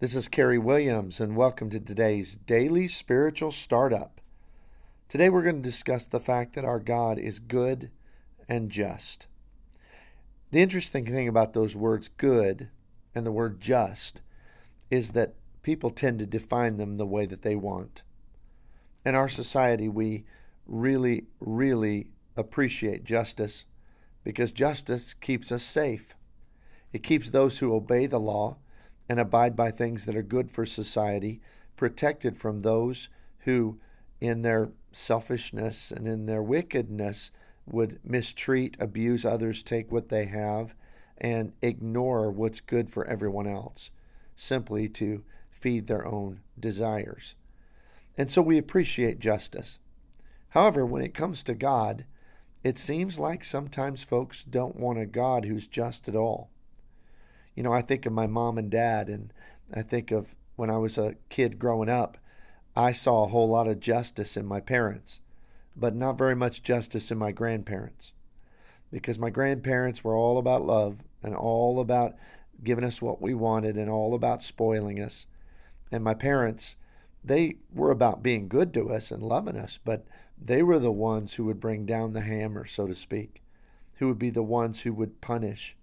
This is Kerry Williams, and welcome to today's Daily Spiritual Startup. Today we're going to discuss the fact that our God is good and just. The interesting thing about those words good and the word just is that people tend to define them the way that they want. In our society, we really, really appreciate justice because justice keeps us safe. It keeps those who obey the law and abide by things that are good for society, protected from those who, in their selfishness and in their wickedness, would mistreat, abuse others, take what they have, and ignore what's good for everyone else, simply to feed their own desires. And so we appreciate justice. However, when it comes to God, it seems like sometimes folks don't want a God who's just at all you know, I think of my mom and dad, and I think of when I was a kid growing up, I saw a whole lot of justice in my parents, but not very much justice in my grandparents. Because my grandparents were all about love and all about giving us what we wanted and all about spoiling us. And my parents, they were about being good to us and loving us, but they were the ones who would bring down the hammer, so to speak, who would be the ones who would punish.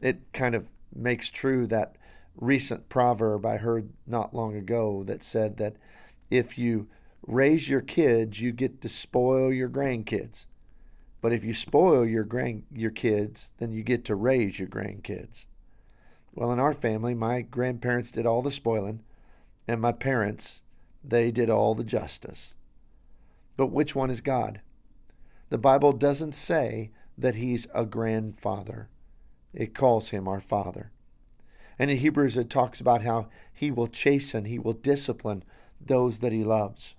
It kind of makes true that recent proverb I heard not long ago that said that if you raise your kids, you get to spoil your grandkids. But if you spoil your grand your kids, then you get to raise your grandkids. Well, in our family, my grandparents did all the spoiling, and my parents, they did all the justice. But which one is God? The Bible doesn't say that he's a grandfather. It calls him our Father. And in Hebrews, it talks about how he will chasten, he will discipline those that he loves.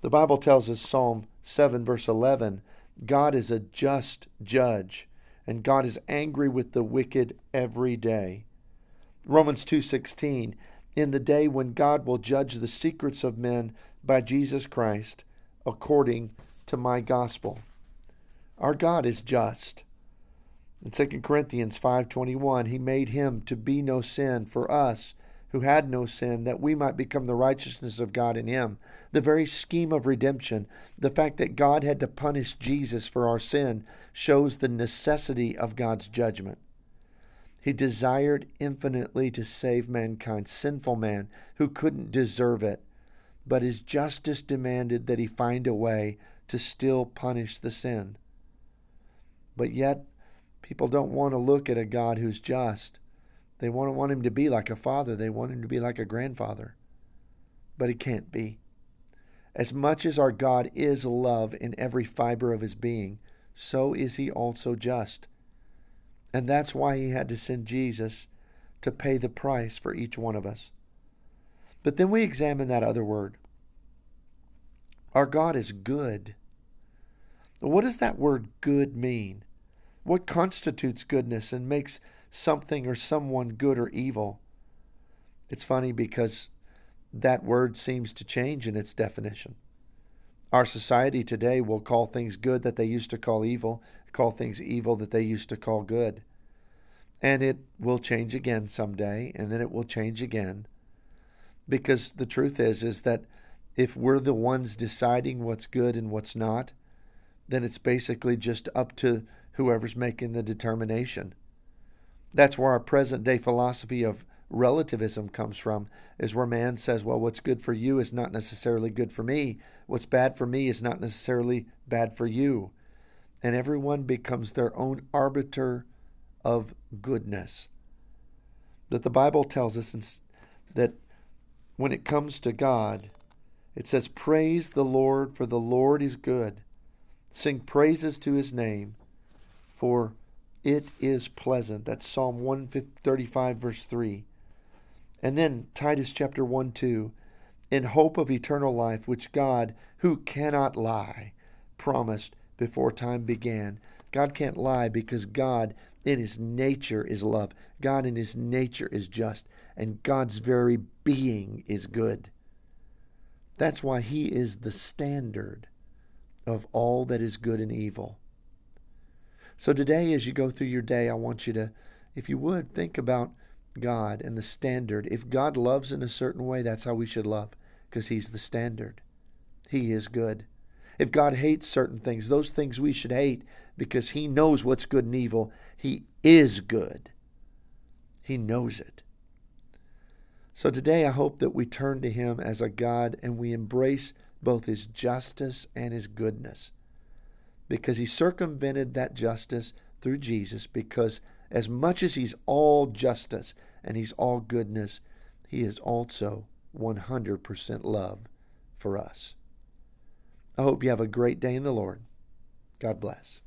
The Bible tells us, Psalm 7, verse 11, God is a just judge, and God is angry with the wicked every day. Romans 2:16 In the day when God will judge the secrets of men by Jesus Christ according to my gospel. Our God is just. In 2 Corinthians 5:21, he made him to be no sin for us who had no sin that we might become the righteousness of God in him. The very scheme of redemption, the fact that God had to punish Jesus for our sin shows the necessity of God's judgment. He desired infinitely to save mankind, sinful man who couldn't deserve it, but his justice demanded that he find a way to still punish the sin. But yet People don't want to look at a God who's just. They want, to want him to be like a father, they want him to be like a grandfather. But he can't be. As much as our God is love in every fiber of his being, so is he also just. And that's why he had to send Jesus to pay the price for each one of us. But then we examine that other word. Our God is good. What does that word good mean? What constitutes goodness and makes something or someone good or evil? It's funny because that word seems to change in its definition. Our society today will call things good that they used to call evil, call things evil that they used to call good. And it will change again someday, and then it will change again. Because the truth is, is that if we're the ones deciding what's good and what's not, then it's basically just up to whoever's making the determination. That's where our present day philosophy of relativism comes from, is where man says, well, what's good for you is not necessarily good for me. What's bad for me is not necessarily bad for you. And everyone becomes their own arbiter of goodness. That the Bible tells us that when it comes to God, it says, Praise the Lord, for the Lord is good. Sing praises to his name for it is pleasant. That's Psalm 135, verse 3. And then Titus chapter 1 2. In hope of eternal life, which God, who cannot lie, promised before time began. God can't lie because God, in his nature, is love. God, in his nature, is just. And God's very being is good. That's why he is the standard of all that is good and evil. So today, as you go through your day, I want you to, if you would, think about God and the standard. If God loves in a certain way, that's how we should love, because He's the standard. He is good. If God hates certain things, those things we should hate because He knows what's good and evil. He is good. He knows it. So today I hope that we turn to Him as a God and we embrace both His justice and His goodness. Because He circumvented that justice through Jesus, because as much as He's all justice and He's all goodness, He is also 100% love for us. I hope you have a great day in the Lord. God bless.